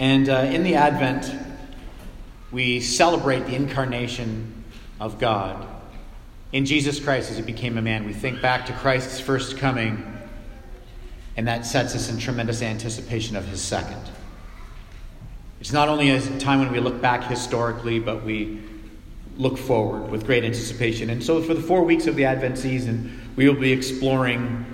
And uh, in the Advent, we celebrate the incarnation of God. In Jesus Christ, as he became a man, we think back to Christ's first coming, and that sets us in tremendous anticipation of his second. It's not only a time when we look back historically, but we look forward with great anticipation. And so, for the four weeks of the Advent season, we will be exploring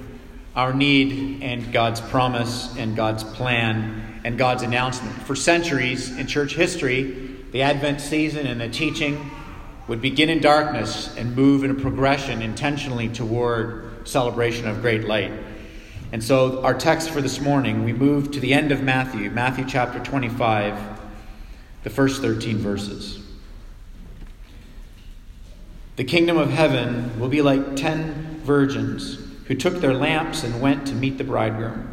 our need and God's promise and God's plan and God's announcement. For centuries in church history, the Advent season and the teaching would begin in darkness and move in a progression intentionally toward celebration of great light. And so, our text for this morning, we move to the end of Matthew, Matthew chapter 25, the first 13 verses. The kingdom of heaven will be like ten virgins who took their lamps and went to meet the bridegroom.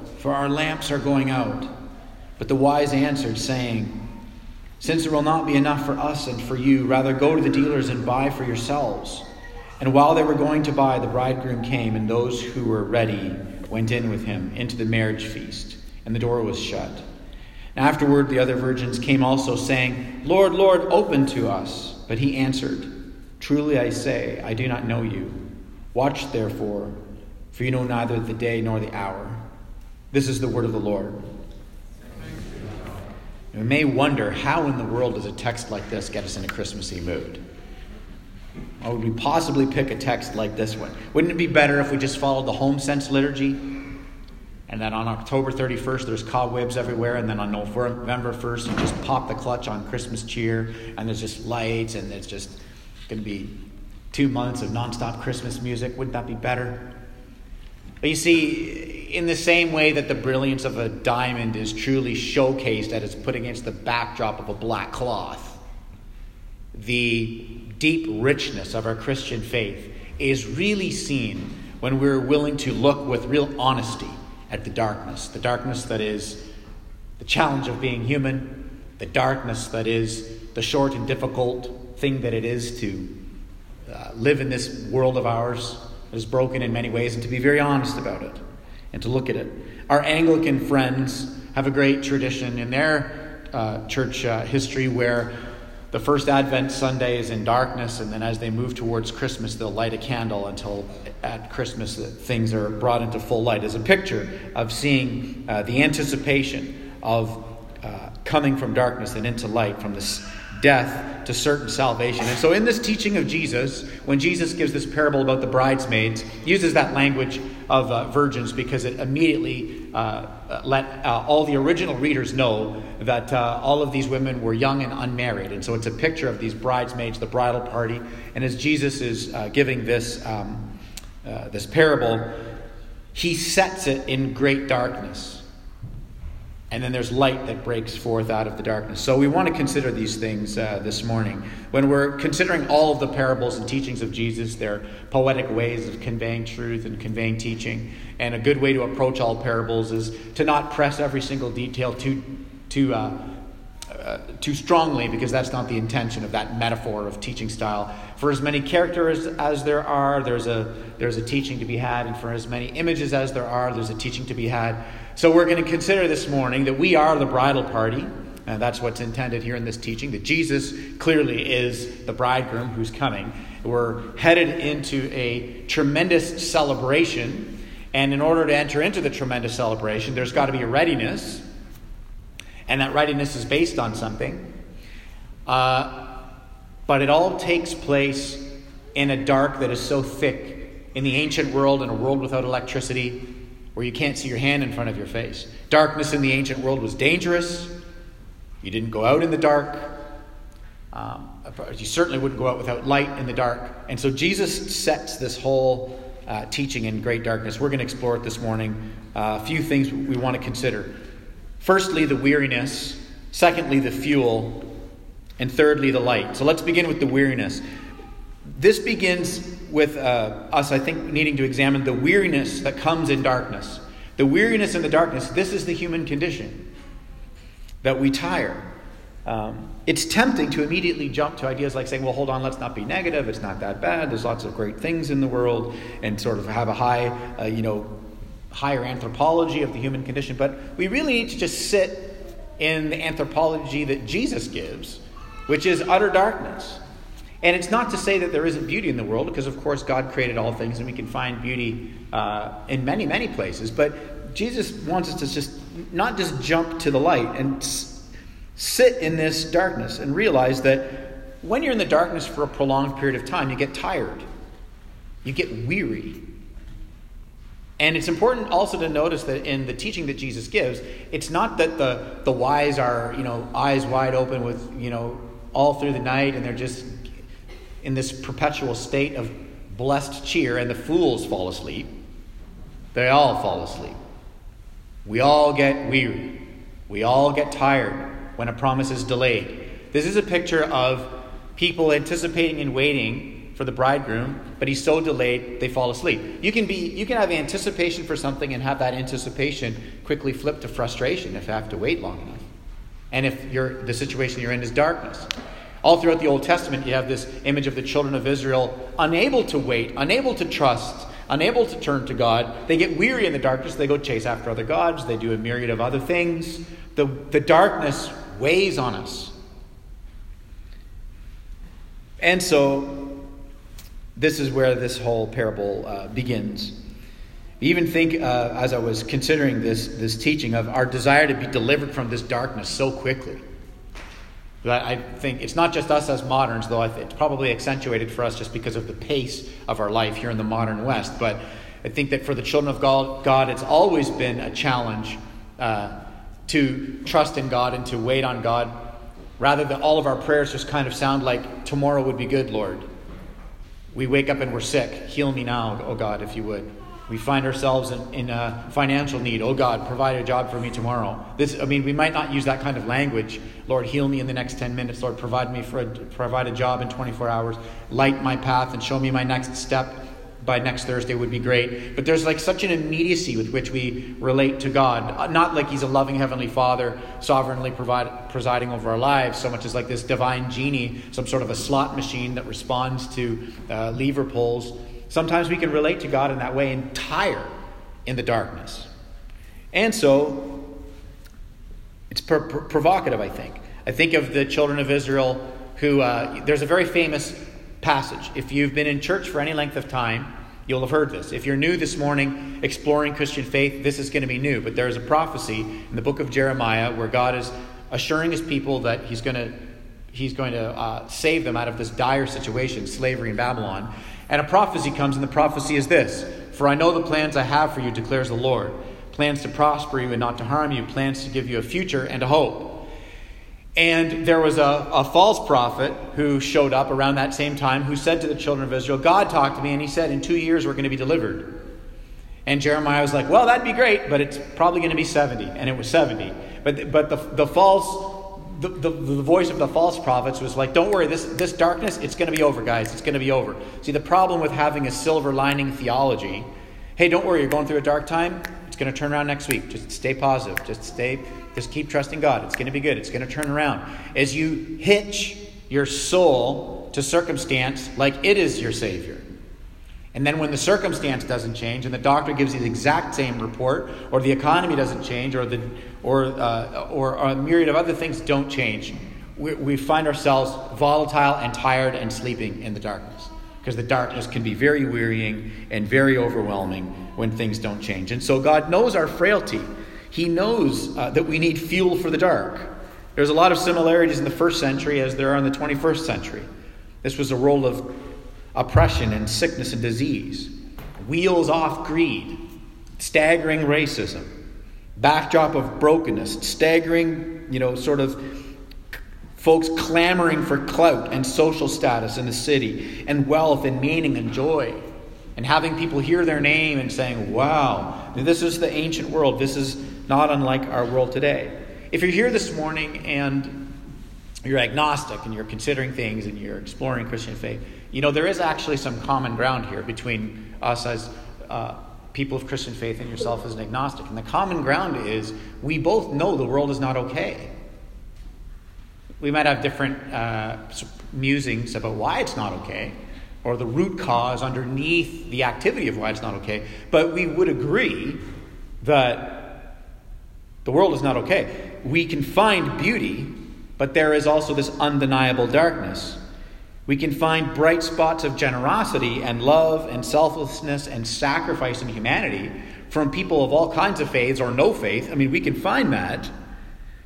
for our lamps are going out. But the wise answered, saying, Since there will not be enough for us and for you, rather go to the dealers and buy for yourselves. And while they were going to buy, the bridegroom came, and those who were ready went in with him into the marriage feast, and the door was shut. And afterward, the other virgins came also, saying, Lord, Lord, open to us. But he answered, Truly I say, I do not know you. Watch therefore, for you know neither the day nor the hour. This is the word of the Lord. We may wonder how in the world does a text like this get us in a Christmassy mood? Why would we possibly pick a text like this one? Wouldn't it be better if we just followed the HomeSense liturgy? And then on October 31st, there's cobwebs everywhere. And then on November 1st, you just pop the clutch on Christmas cheer. And there's just lights, and it's just going to be two months of nonstop Christmas music. Wouldn't that be better? But you see, in the same way that the brilliance of a diamond is truly showcased as it's put against the backdrop of a black cloth, the deep richness of our Christian faith is really seen when we're willing to look with real honesty at the darkness. The darkness that is the challenge of being human, the darkness that is the short and difficult thing that it is to uh, live in this world of ours is broken in many ways, and to be very honest about it and to look at it. Our Anglican friends have a great tradition in their uh, church uh, history where the first Advent Sunday is in darkness, and then as they move towards Christmas, they'll light a candle until at Christmas things are brought into full light. As a picture of seeing uh, the anticipation of uh, coming from darkness and into light, from this death to certain salvation. And so, in this teaching of Jesus, when Jesus gives this parable about the bridesmaids, uses that language of uh, virgins because it immediately uh, let uh, all the original readers know that uh, all of these women were young and unmarried. And so, it's a picture of these bridesmaids, the bridal party. And as Jesus is uh, giving this, um, uh, this parable, he sets it in great darkness and then there's light that breaks forth out of the darkness. So we want to consider these things uh, this morning. When we're considering all of the parables and teachings of Jesus, they're poetic ways of conveying truth and conveying teaching. And a good way to approach all parables is to not press every single detail too, too, uh, uh, too strongly, because that's not the intention of that metaphor of teaching style. For as many characters as there are, there's a, there's a teaching to be had. And for as many images as there are, there's a teaching to be had. So we're going to consider this morning that we are the bridal party. And that's what's intended here in this teaching that Jesus clearly is the bridegroom who's coming. We're headed into a tremendous celebration. And in order to enter into the tremendous celebration, there's got to be a readiness. And that readiness is based on something. Uh, but it all takes place in a dark that is so thick. In the ancient world, in a world without electricity, where you can't see your hand in front of your face. Darkness in the ancient world was dangerous. You didn't go out in the dark. Um, you certainly wouldn't go out without light in the dark. And so Jesus sets this whole uh, teaching in great darkness. We're going to explore it this morning. Uh, a few things we want to consider. Firstly, the weariness Secondly, the fuel. And thirdly, the light. So let's begin with the weariness. This begins with uh, us, I think, needing to examine the weariness that comes in darkness. The weariness in the darkness, this is the human condition that we tire. Um, it's tempting to immediately jump to ideas like saying, well, hold on, let's not be negative. It's not that bad. There's lots of great things in the world, and sort of have a high, uh, you know, higher anthropology of the human condition. But we really need to just sit in the anthropology that Jesus gives, which is utter darkness. And it's not to say that there isn't beauty in the world, because of course God created all things and we can find beauty uh, in many, many places. But Jesus wants us to just not just jump to the light and sit in this darkness and realize that when you're in the darkness for a prolonged period of time, you get tired, you get weary. And it's important also to notice that in the teaching that Jesus gives, it's not that the, the wise are, you know, eyes wide open with, you know, all through the night and they're just in this perpetual state of blessed cheer, and the fools fall asleep. They all fall asleep. We all get weary. We all get tired when a promise is delayed. This is a picture of people anticipating and waiting for the bridegroom, but he's so delayed they fall asleep. You can be you can have anticipation for something and have that anticipation quickly flip to frustration if you have to wait long enough. And if you're, the situation you're in is darkness. All throughout the Old Testament, you have this image of the children of Israel unable to wait, unable to trust, unable to turn to God. They get weary in the darkness. They go chase after other gods. They do a myriad of other things. The, the darkness weighs on us. And so, this is where this whole parable uh, begins. even think, uh, as I was considering this, this teaching, of our desire to be delivered from this darkness so quickly. But I think it's not just us as moderns, though it's probably accentuated for us just because of the pace of our life here in the modern West. But I think that for the children of God, it's always been a challenge uh, to trust in God and to wait on God, rather than all of our prayers just kind of sound like, Tomorrow would be good, Lord. We wake up and we're sick. Heal me now, oh God, if you would. We find ourselves in, in a financial need. Oh God, provide a job for me tomorrow. This, I mean, we might not use that kind of language. Lord, heal me in the next 10 minutes. Lord, provide me for a, provide a job in 24 hours. Light my path and show me my next step by next Thursday would be great. But there's like such an immediacy with which we relate to God. Not like He's a loving Heavenly Father, sovereignly provide, presiding over our lives, so much as like this divine genie, some sort of a slot machine that responds to uh, lever pulls. Sometimes we can relate to God in that way and tire in the darkness. And so, it's per- provocative, I think. I think of the children of Israel who, uh, there's a very famous passage. If you've been in church for any length of time, you'll have heard this. If you're new this morning exploring Christian faith, this is going to be new. But there is a prophecy in the book of Jeremiah where God is assuring his people that he's going to, he's going to uh, save them out of this dire situation, slavery in Babylon. And a prophecy comes, and the prophecy is this For I know the plans I have for you, declares the Lord plans to prosper you and not to harm you, plans to give you a future and a hope. And there was a, a false prophet who showed up around that same time who said to the children of Israel, God talked to me, and he said, In two years we're going to be delivered. And Jeremiah was like, Well, that'd be great, but it's probably going to be 70. And it was 70. But, but the, the false the, the, the, voice of the false prophets was like, don't worry, this, this darkness, it's going to be over, guys. It's going to be over. See, the problem with having a silver lining theology hey, don't worry, you're going through a dark time. It's going to turn around next week. Just stay positive. Just stay, just keep trusting God. It's going to be good. It's going to turn around. As you hitch your soul to circumstance like it is your Savior. And then when the circumstance doesn't change and the doctor gives you the exact same report, or the economy doesn't change, or, the, or, uh, or, or a myriad of other things don't change, we, we find ourselves volatile and tired and sleeping in the darkness. Because the darkness can be very wearying and very overwhelming when things don't change. And so God knows our frailty. He knows uh, that we need fuel for the dark. There's a lot of similarities in the first century as there are in the 21st century. This was a world of oppression and sickness and disease, wheels off greed, staggering racism, backdrop of brokenness, staggering, you know, sort of folks clamoring for clout and social status in the city, and wealth and meaning and joy. And having people hear their name and saying, wow, this is the ancient world. This is not unlike our world today. If you're here this morning and you're agnostic and you're considering things and you're exploring Christian faith, you know, there is actually some common ground here between us as uh, people of Christian faith and yourself as an agnostic. And the common ground is we both know the world is not okay. We might have different uh, musings about why it's not okay or the root cause underneath the activity of why it's not okay, but we would agree that the world is not okay. We can find beauty, but there is also this undeniable darkness. We can find bright spots of generosity and love and selflessness and sacrifice in humanity from people of all kinds of faiths or no faith. I mean, we can find that.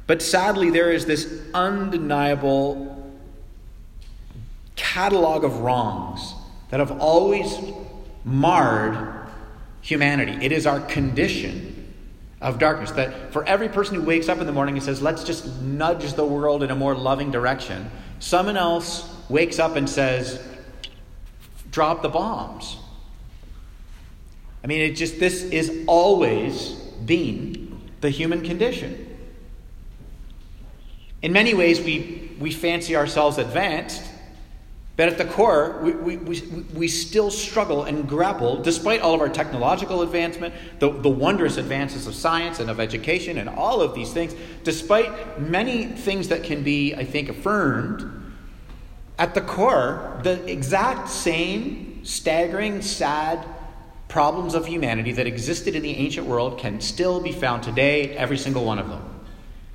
But sadly, there is this undeniable catalog of wrongs that have always marred humanity. It is our condition of darkness that for every person who wakes up in the morning and says, let's just nudge the world in a more loving direction, someone else wakes up and says, drop the bombs. I mean, it just, this is always been the human condition. In many ways, we, we fancy ourselves advanced, but at the core, we, we, we, we still struggle and grapple, despite all of our technological advancement, the, the wondrous advances of science and of education and all of these things, despite many things that can be, I think, affirmed at the core, the exact same staggering, sad problems of humanity that existed in the ancient world can still be found today, every single one of them.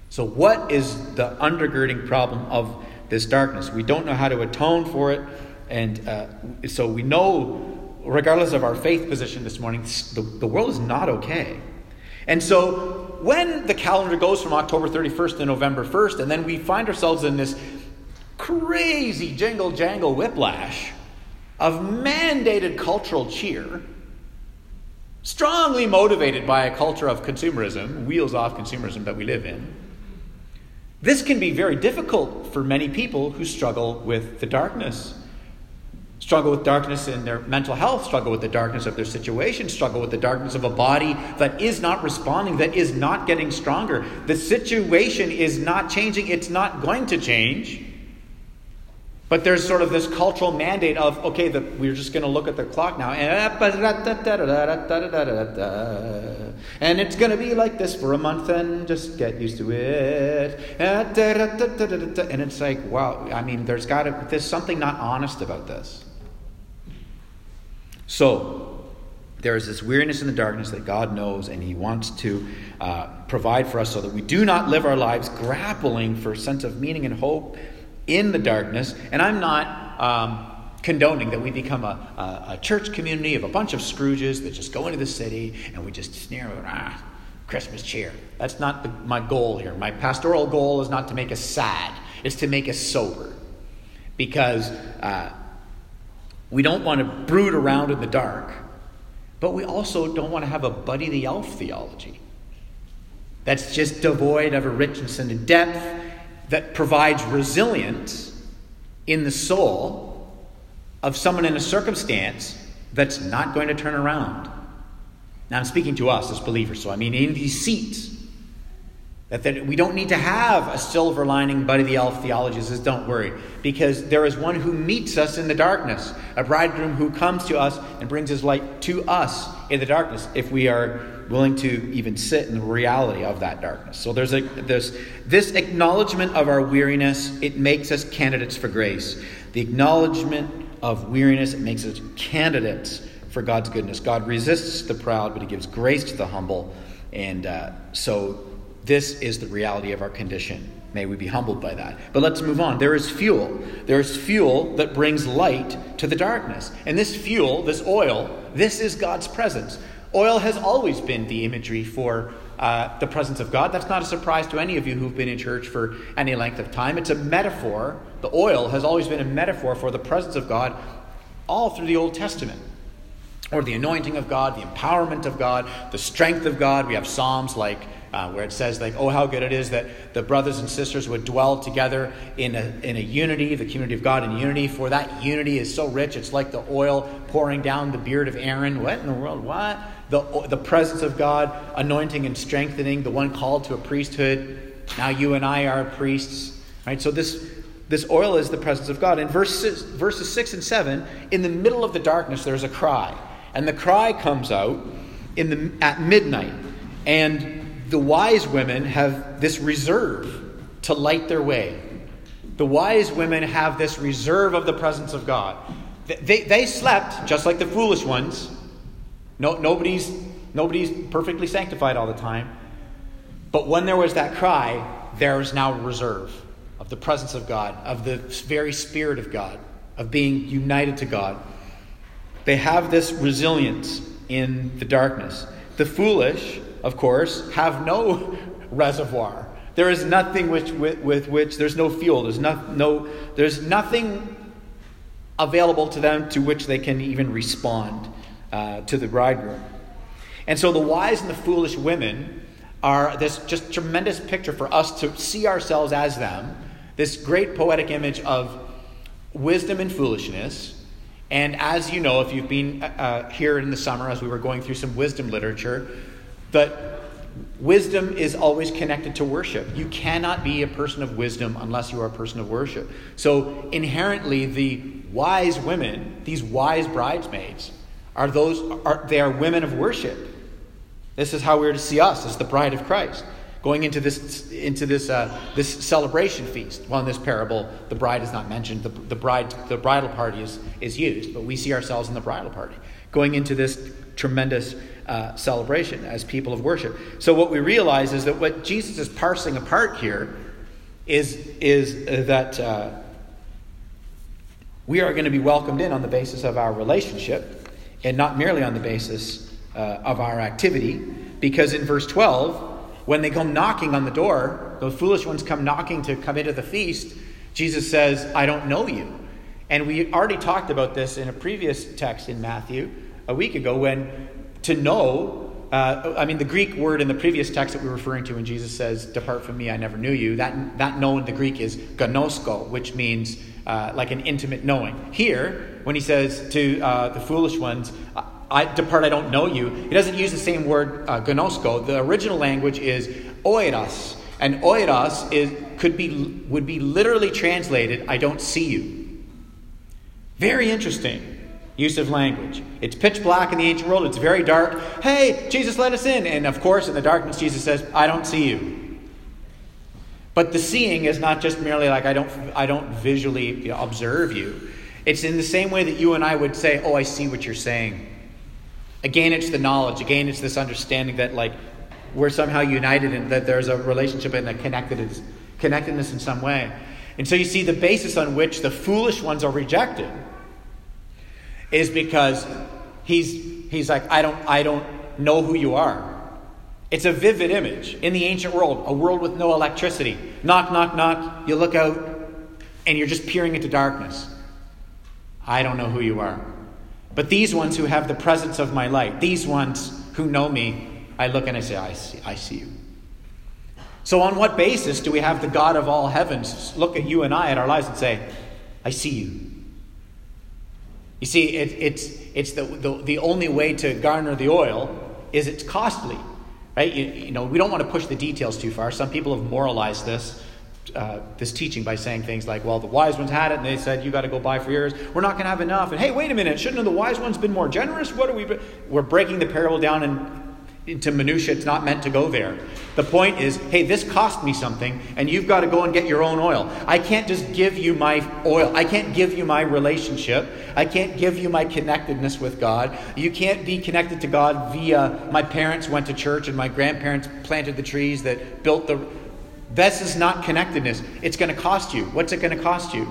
So, what is the undergirding problem of this darkness? We don't know how to atone for it, and uh, so we know, regardless of our faith position this morning, the, the world is not okay. And so, when the calendar goes from October 31st to November 1st, and then we find ourselves in this crazy jingle jangle whiplash of mandated cultural cheer, strongly motivated by a culture of consumerism, wheels off consumerism that we live in. This can be very difficult for many people who struggle with the darkness. Struggle with darkness in their mental health, struggle with the darkness of their situation, struggle with the darkness of a body that is not responding, that is not getting stronger. The situation is not changing, it's not going to change. But there's sort of this cultural mandate of, okay, the, we're just going to look at the clock now, and it's going to be like this for a month, and just get used to it. And it's like, wow, I mean, there's got to, there's something not honest about this. So, there is this weariness in the darkness that God knows, and He wants to uh, provide for us so that we do not live our lives grappling for a sense of meaning and hope in the darkness. And I'm not um, condoning that we become a, a, a, church community of a bunch of Scrooges that just go into the city and we just sneer, ah, Christmas cheer. That's not the, my goal here. My pastoral goal is not to make us sad, it's to make us sober. Because uh, we don't want to brood around in the dark, but we also don't want to have a Buddy the Elf theology that's just devoid of a richness and a depth that provides resilience in the soul of someone in a circumstance that's not going to turn around. Now, I'm speaking to us as believers, so I mean in these seats. That, that we don't need to have a silver lining, Buddy the Elf theology says, don't worry, because there is one who meets us in the darkness, a bridegroom who comes to us and brings his light to us in the darkness if we are willing to even sit in the reality of that darkness. So there's a there's this acknowledgement of our weariness, it makes us candidates for grace. The acknowledgement of weariness, it makes us candidates for God's goodness. God resists the proud, but he gives grace to the humble. And uh, so this is the reality of our condition. May we be humbled by that. But let's move on. There is fuel. There is fuel that brings light to the darkness. And this fuel, this oil, this is God's presence. Oil has always been the imagery for uh, the presence of God. That's not a surprise to any of you who've been in church for any length of time. It's a metaphor. The oil has always been a metaphor for the presence of God all through the Old Testament. Or the anointing of God, the empowerment of God, the strength of God. We have Psalms like uh, where it says like, oh, how good it is that the brothers and sisters would dwell together in a, in a unity, the community of God in unity. For that unity is so rich, it's like the oil pouring down the beard of Aaron. What in the world? What? The, the presence of God anointing and strengthening the one called to a priesthood Now you and I are priests. Right? So this this oil is the presence of God. In verses, verses 6 and 7, in the middle of the darkness, there's a cry. And the cry comes out in the, at midnight. And the wise women have this reserve to light their way. The wise women have this reserve of the presence of God. They, they slept just like the foolish ones. No, nobody's, nobody's perfectly sanctified all the time. But when there was that cry, there is now reserve of the presence of God, of the very Spirit of God, of being united to God. They have this resilience in the darkness. The foolish, of course, have no reservoir. There is nothing which, with, with which there's no fuel. There's, no, no, there's nothing available to them to which they can even respond uh, to the bridegroom. And so the wise and the foolish women are this just tremendous picture for us to see ourselves as them, this great poetic image of wisdom and foolishness. And as you know, if you've been uh, uh here in the summer as we were going through some wisdom literature, that wisdom is always connected to worship. You cannot be a person of wisdom unless you are a person of worship. So inherently, the wise women, these wise bridesmaids, are those are they are women of worship. This is how we're to see us as the bride of Christ. Going into this into this uh, this celebration feast. Well, in this parable, the bride is not mentioned. The, the bride the bridal party is, is used, but we see ourselves in the bridal party. Going into this tremendous uh, celebration as people of worship. So what we realize is that what Jesus is parsing apart here is is that uh, we are going to be welcomed in on the basis of our relationship and not merely on the basis uh, of our activity. Because in verse 12, when they come knocking on the door, those foolish ones come knocking to come into the feast, Jesus says, I don't know you. And we already talked about this in a previous text in Matthew a week ago when to know uh, I mean, the Greek word in the previous text that we are referring to when Jesus says, Depart from me, I never knew you, that, that know in the Greek is gnosko, which means uh, like an intimate knowing. Here, when he says to uh, the foolish ones, I depart, I don't know you, he doesn't use the same word uh, gnosko. The original language is oiros, and oiros is, could be, would be literally translated, I don't see you. Very interesting use of language. It's pitch black in the ancient world, it's very dark. Hey, Jesus, let us in. And of course, in the darkness, Jesus says, I don't see you. But the seeing is not just merely like I don't, I don't visually observe you. It's in the same way that you and I would say, Oh, I see what you're saying. Again, it's the knowledge. Again, it's this understanding that like we're somehow united and that there's a relationship and a connectedness, connectedness in some way. And so you see the basis on which the foolish ones are rejected is because he's he's like, I don't I don't know who you are. It's a vivid image in the ancient world, a world with no electricity. Knock, knock, knock. You look out and you're just peering into darkness. I don't know who you are. But these ones who have the presence of my light, these ones who know me, I look and I say, I see, I see you. So, on what basis do we have the God of all heavens look at you and I at our lives and say, I see you? You see, it, it's, it's the, the, the only way to garner the oil is it's costly. Right? You, you, know, we don't want to push the details too far. Some people have moralized this, uh, this teaching by saying things like, well, the wise ones had it and they said, you got to go buy for yours. We're not going to have enough. And hey, wait a minute, shouldn't the wise ones been more generous? What are we? We're breaking the parable down and into minutia. It's not meant to go there. The point is, hey, this cost me something, and you've got to go and get your own oil. I can't just give you my oil. I can't give you my relationship. I can't give you my connectedness with God. You can't be connected to God via my parents went to church and my grandparents planted the trees that built the. This is not connectedness. It's going to cost you. What's it going to cost you?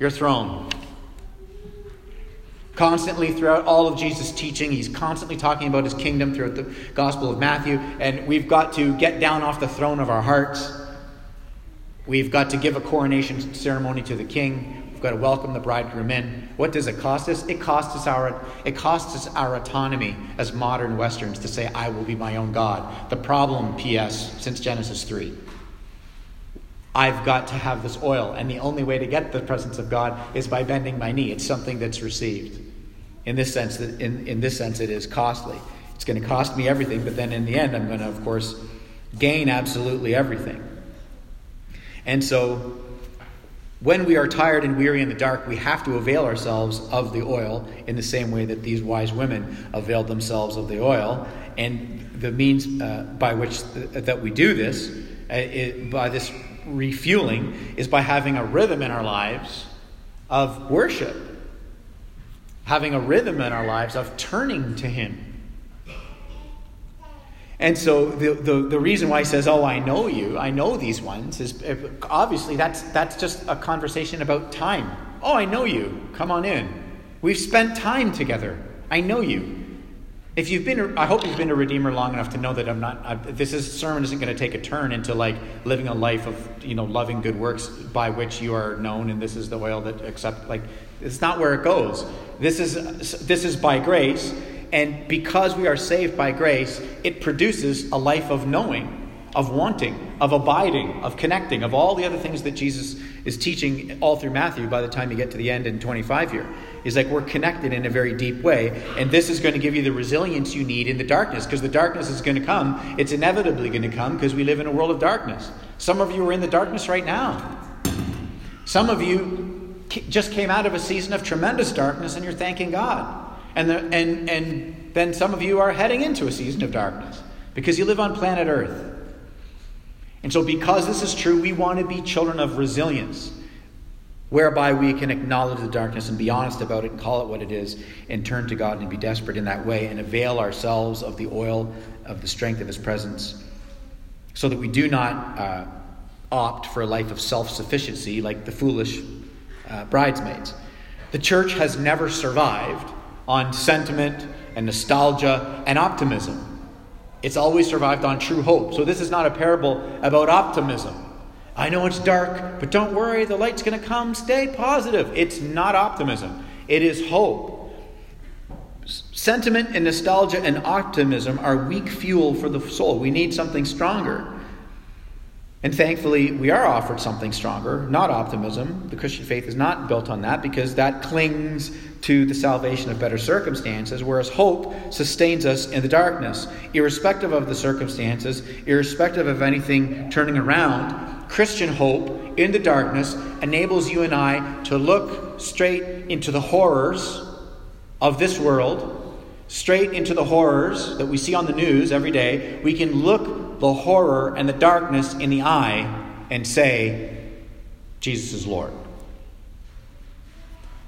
Your throne. Constantly throughout all of Jesus' teaching, he's constantly talking about his kingdom throughout the Gospel of Matthew, and we've got to get down off the throne of our hearts. We've got to give a coronation ceremony to the king. We've got to welcome the bridegroom in. What does it cost us? It costs us our it costs us our autonomy as modern Westerns to say, I will be my own God. The problem, P.S., since Genesis 3. I've got to have this oil, and the only way to get the presence of God is by bending my knee. It's something that's received. In this sense, in, in this sense, it is costly. It's going to cost me everything, but then in the end, I'm going to, of course, gain absolutely everything. And so, when we are tired and weary in the dark, we have to avail ourselves of the oil in the same way that these wise women availed themselves of the oil. And the means uh, by which th- that we do this, uh, it, by this refueling, is by having a rhythm in our lives of worship, having a rhythm in our lives of turning to Him. And so the, the, the, reason why he says, Oh, I know you, I know these ones, is eh, obviously that's, that's just a conversation about time. Oh, I know you. Come on in. We've spent time together. I know you. If you've been, I hope you've been a redeemer long enough to know that I'm not. I, this is, sermon isn't going to take a turn into like living a life of you know loving good works by which you are known, and this is the oil that accept. Like it's not where it goes. This is this is by grace, and because we are saved by grace, it produces a life of knowing, of wanting, of abiding, of connecting, of all the other things that Jesus is teaching all through Matthew by the time you get to the end in 25 here. Is like we're connected in a very deep way, and this is going to give you the resilience you need in the darkness, because the darkness is going to come. It's inevitably going to come because we live in a world of darkness. Some of you are in the darkness right now. Some of you just came out of a season of tremendous darkness, and you're thanking God. And, the, and, and then some of you are heading into a season of darkness because you live on planet Earth. And so, because this is true, we want to be children of resilience, whereby we can acknowledge the darkness and be honest about it and call it what it is and turn to God and be desperate in that way and avail ourselves of the oil of the strength of His presence so that we do not uh, opt for a life of self sufficiency like the foolish uh, bridesmaids. The church has never survived on sentiment and nostalgia and optimism. It's always survived on true hope. So, this is not a parable about optimism. I know it's dark, but don't worry, the light's going to come. Stay positive. It's not optimism, it is hope. Sentiment and nostalgia and optimism are weak fuel for the soul. We need something stronger. And thankfully, we are offered something stronger, not optimism. The Christian faith is not built on that because that clings to the salvation of better circumstances, whereas hope sustains us in the darkness. Irrespective of the circumstances, irrespective of anything turning around, Christian hope in the darkness enables you and I to look straight into the horrors of this world, straight into the horrors that we see on the news every day. We can look the horror and the darkness in the eye and say, Jesus is Lord.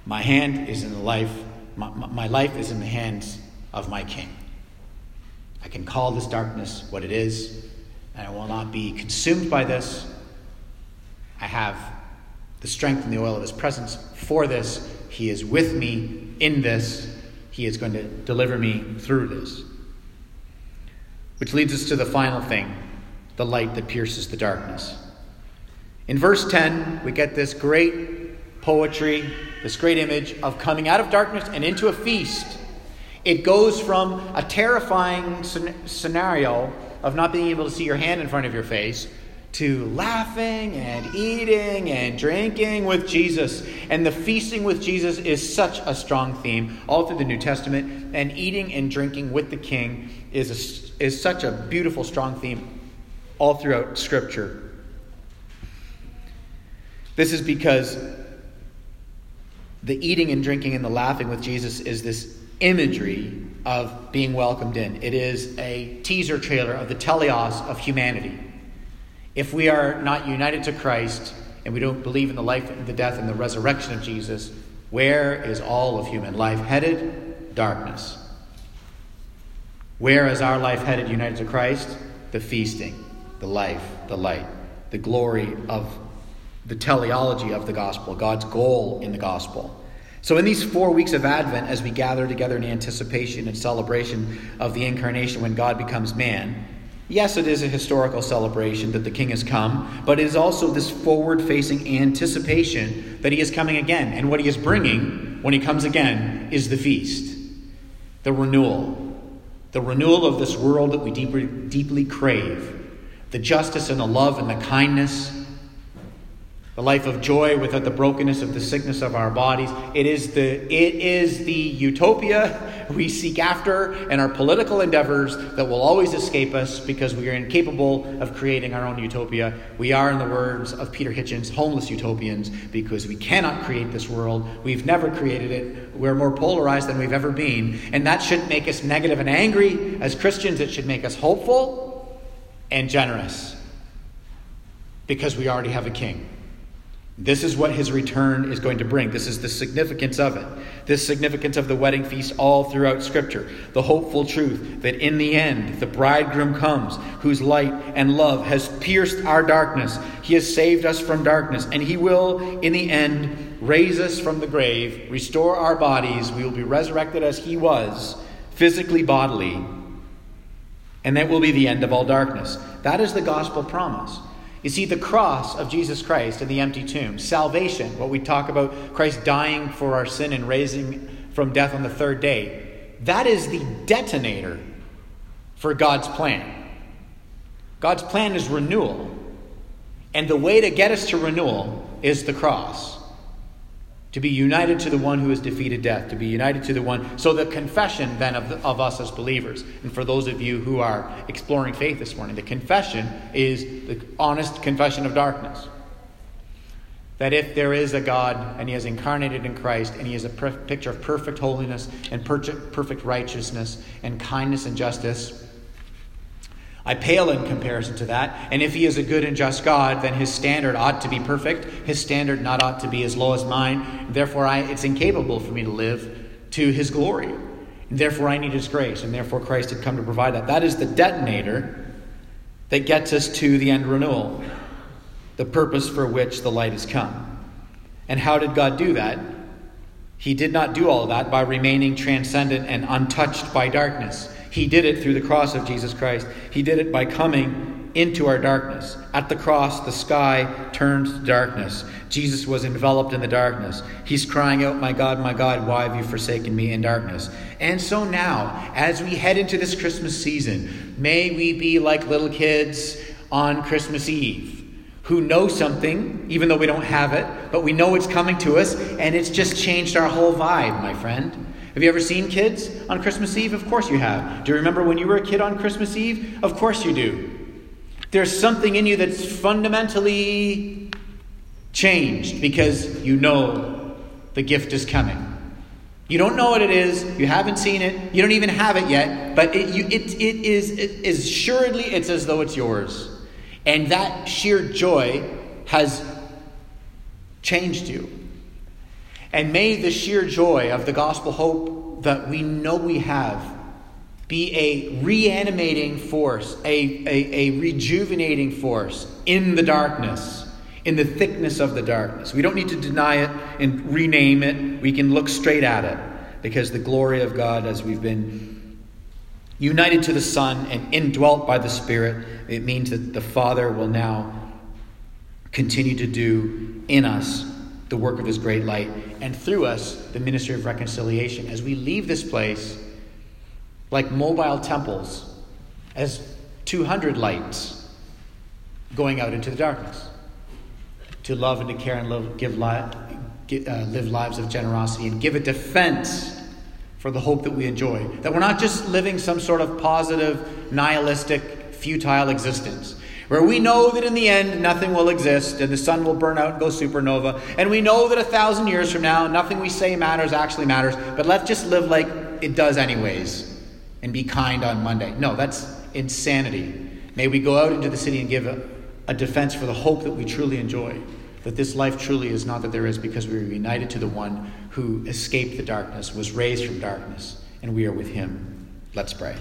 My hand is in the life, my, my life is in the hands of my King. I can call this darkness what it is, and I will not be consumed by this. I have the strength and the oil of His presence for this. He is with me in this. He is going to deliver me through this. Which leads us to the final thing the light that pierces the darkness. In verse 10, we get this great poetry this great image of coming out of darkness and into a feast. It goes from a terrifying scenario of not being able to see your hand in front of your face to laughing and eating and drinking with Jesus. And the feasting with Jesus is such a strong theme all through the New Testament. And eating and drinking with the King is, a, is such a beautiful, strong theme all throughout Scripture. This is because the eating and drinking and the laughing with Jesus is this imagery of being welcomed in. It is a teaser trailer of the teleos of humanity. If we are not united to Christ and we don't believe in the life, the death, and the resurrection of Jesus, where is all of human life headed? Darkness. Where is our life headed united to Christ? The feasting, the life, the light, the glory of the teleology of the gospel, God's goal in the gospel. So, in these four weeks of Advent, as we gather together in anticipation and celebration of the incarnation when God becomes man, yes, it is a historical celebration that the King has come, but it is also this forward facing anticipation that he is coming again. And what he is bringing when he comes again is the feast, the renewal, the renewal of this world that we deeply, deeply crave, the justice and the love and the kindness the life of joy without the brokenness of the sickness of our bodies. It is the, it is the utopia we seek after and our political endeavors that will always escape us because we are incapable of creating our own utopia. We are, in the words of Peter Hitchens, homeless utopians because we cannot create this world. We've never created it. We're more polarized than we've ever been. And that shouldn't make us negative and angry. As Christians, it should make us hopeful and generous because we already have a king. This is what his return is going to bring. This is the significance of it. This significance of the wedding feast all throughout Scripture. The hopeful truth that in the end, the bridegroom comes, whose light and love has pierced our darkness. He has saved us from darkness, and he will, in the end, raise us from the grave, restore our bodies. We will be resurrected as he was, physically, bodily, and that will be the end of all darkness. That is the gospel promise. You see, the cross of Jesus Christ and the empty tomb, salvation, what we talk about, Christ dying for our sin and raising from death on the third day, that is the detonator for God's plan. God's plan is renewal. And the way to get us to renewal is the cross to be united to the one who has defeated death, to be united to the one. So, the confession then of, of us as believers, and for those of you who are exploring faith this morning, the confession is the honest confession of darkness. That if there is a God and He is incarnated in Christ and He is a per- picture of perfect holiness and per- perfect righteousness and kindness and justice, I pale in comparison to that. And if he is a good and just God, then his standard ought to be perfect. His standard not ought to be as low as mine. Therefore, I, it's incapable for me to live to his glory. Therefore, I need his grace. And therefore, Christ had come to provide that. That is the detonator that gets us to the end renewal, the purpose for which the light has come. And how did God do that? He did not do all that by remaining transcendent and untouched by darkness. He did it through the cross of Jesus Christ. He did it by coming into our darkness. At the cross, the sky turned to darkness. Jesus was enveloped in the darkness. He's crying out, My God, my God, why have you forsaken me in darkness? And so now, as we head into this Christmas season, may we be like little kids on Christmas Eve who know something, even though we don't have it, but we know it's coming to us, and it's just changed our whole vibe, my friend. Have you ever seen kids on Christmas Eve? Of course you have. Do you remember when you were a kid on Christmas Eve? Of course you do. There's something in you that's fundamentally changed because you know the gift is coming. You don't know what it is. You haven't seen it. You don't even have it yet. But it, you, it, it is it assuredly it's as though it's yours, and that sheer joy has changed you. And may the sheer joy of the gospel hope that we know we have be a reanimating force, a, a, a, rejuvenating force in the darkness, in the thickness of the darkness. We don't need to deny it and rename it. We can look straight at it because the glory of God, as we've been united to the Son and indwelt by the Spirit, it means that the Father will now continue to do in us the work of his great light, and through us, the ministry of reconciliation. As we leave this place, like mobile temples, as 200 lights going out into the darkness, to love and to care and love, give li- uh, live lives of generosity and give a defense for the hope that we enjoy. That we're not just living some sort of positive, nihilistic, futile existence where we know that in the end nothing will exist and the sun will burn out and go supernova, and we know that a thousand years from now nothing we say matters actually matters, but let's just live like it does anyways and be kind on Monday. No, that's insanity. May we go out into the city and give a, a defense for the hope that we truly enjoy. That this life truly is not that there is because we are united to the one who escaped the darkness, was raised from darkness, and we are with him. Let's pray.